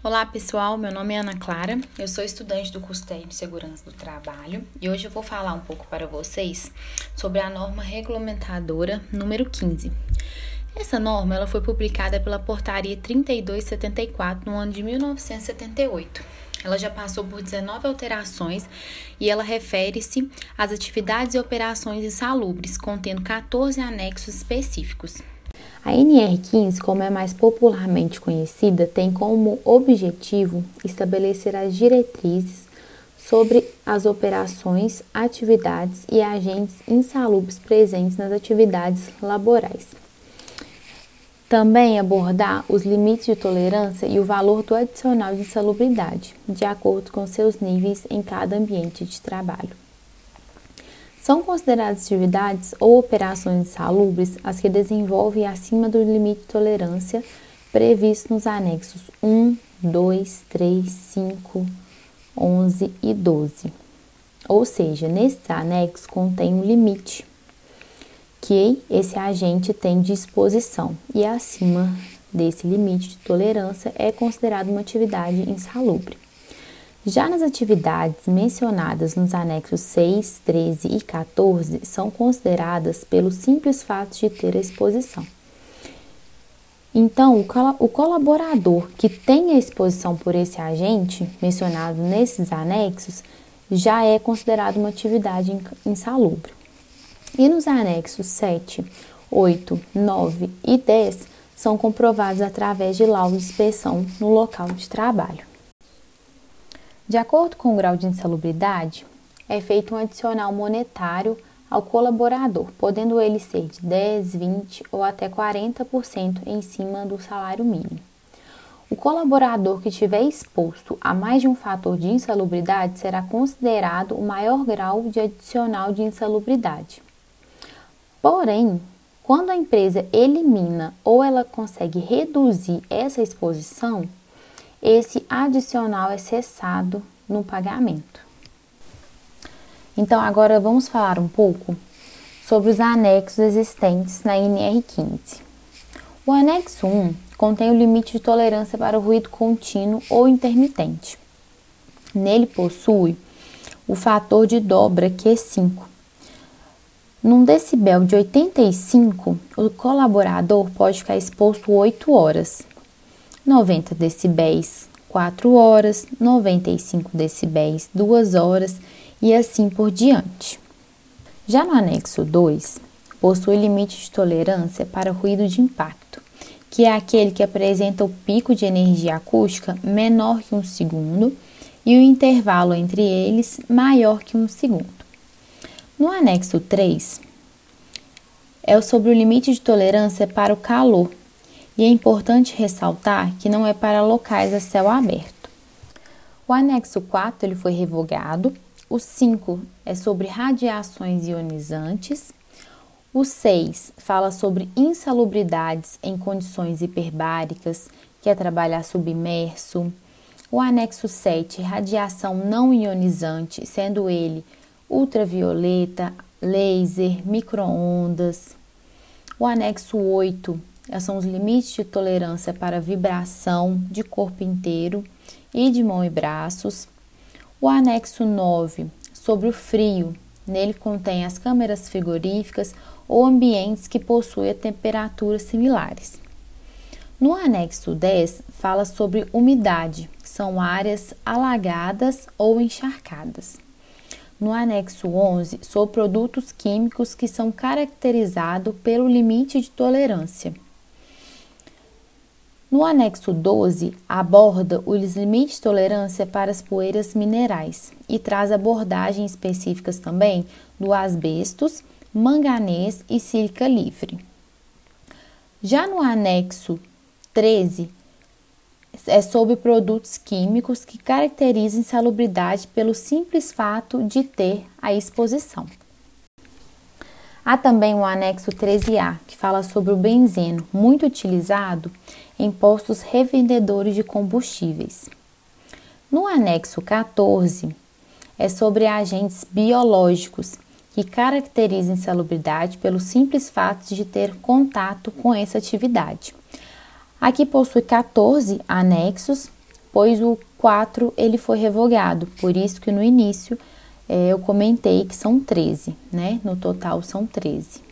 Olá pessoal, meu nome é Ana Clara, eu sou estudante do curso técnico de segurança do trabalho e hoje eu vou falar um pouco para vocês sobre a norma regulamentadora número 15. Essa norma ela foi publicada pela portaria 3274 no ano de 1978. Ela já passou por 19 alterações e ela refere-se às atividades e operações insalubres, contendo 14 anexos específicos. A NR15, como é mais popularmente conhecida, tem como objetivo estabelecer as diretrizes sobre as operações, atividades e agentes insalubres presentes nas atividades laborais. Também abordar os limites de tolerância e o valor do adicional de insalubridade, de acordo com seus níveis em cada ambiente de trabalho. São consideradas atividades ou operações insalubres as que desenvolvem acima do limite de tolerância previsto nos anexos 1, 2, 3, 5, 11 e 12. Ou seja, nesses anexos contém um limite que esse agente tem de exposição e acima desse limite de tolerância é considerado uma atividade insalubre. Já nas atividades mencionadas nos anexos 6, 13 e 14 são consideradas pelo simples fato de ter a exposição. Então, o colaborador que tem a exposição por esse agente mencionado nesses anexos já é considerado uma atividade insalubre. E nos anexos 7, 8, 9 e 10 são comprovados através de laudo de inspeção no local de trabalho. De acordo com o grau de insalubridade, é feito um adicional monetário ao colaborador, podendo ele ser de 10, 20 ou até 40% em cima do salário mínimo. O colaborador que estiver exposto a mais de um fator de insalubridade será considerado o maior grau de adicional de insalubridade. Porém, quando a empresa elimina ou ela consegue reduzir essa exposição, esse adicional é cessado no pagamento. Então, agora vamos falar um pouco sobre os anexos existentes na NR15. O anexo 1 contém o limite de tolerância para o ruído contínuo ou intermitente. Nele possui o fator de dobra Q5. Num decibel de 85, o colaborador pode ficar exposto 8 horas 90 decibéis 4 horas, 95 decibéis 2 horas e assim por diante. Já no anexo 2, possui limite de tolerância para ruído de impacto, que é aquele que apresenta o pico de energia acústica menor que um segundo e o intervalo entre eles maior que um segundo. No anexo 3, é sobre o limite de tolerância para o calor, e é importante ressaltar que não é para locais a céu aberto. O anexo 4 ele foi revogado, o 5 é sobre radiações ionizantes, o 6 fala sobre insalubridades em condições hiperbáricas, que é trabalhar submerso. O anexo 7, radiação não ionizante, sendo ele ultravioleta, laser, microondas. O anexo 8, são os limites de tolerância para vibração de corpo inteiro e de mão e braços. O anexo 9, sobre o frio, nele contém as câmeras frigoríficas ou ambientes que possuem temperaturas similares. No anexo 10, fala sobre umidade, que são áreas alagadas ou encharcadas. No anexo 11, sobre produtos químicos que são caracterizados pelo limite de tolerância. No anexo 12, aborda os limites de tolerância para as poeiras minerais e traz abordagens específicas também do asbestos, manganês e sílica livre. Já no anexo 13, é sobre produtos químicos que caracterizam insalubridade pelo simples fato de ter a exposição. Há também o anexo 13A, que fala sobre o benzeno, muito utilizado em postos revendedores de combustíveis. No anexo 14, é sobre agentes biológicos que caracterizam insalubridade pelo simples fato de ter contato com essa atividade. Aqui possui 14 anexos, depois o 4 ele foi revogado, por isso que no início é, eu comentei que são 13, né? No total são 13.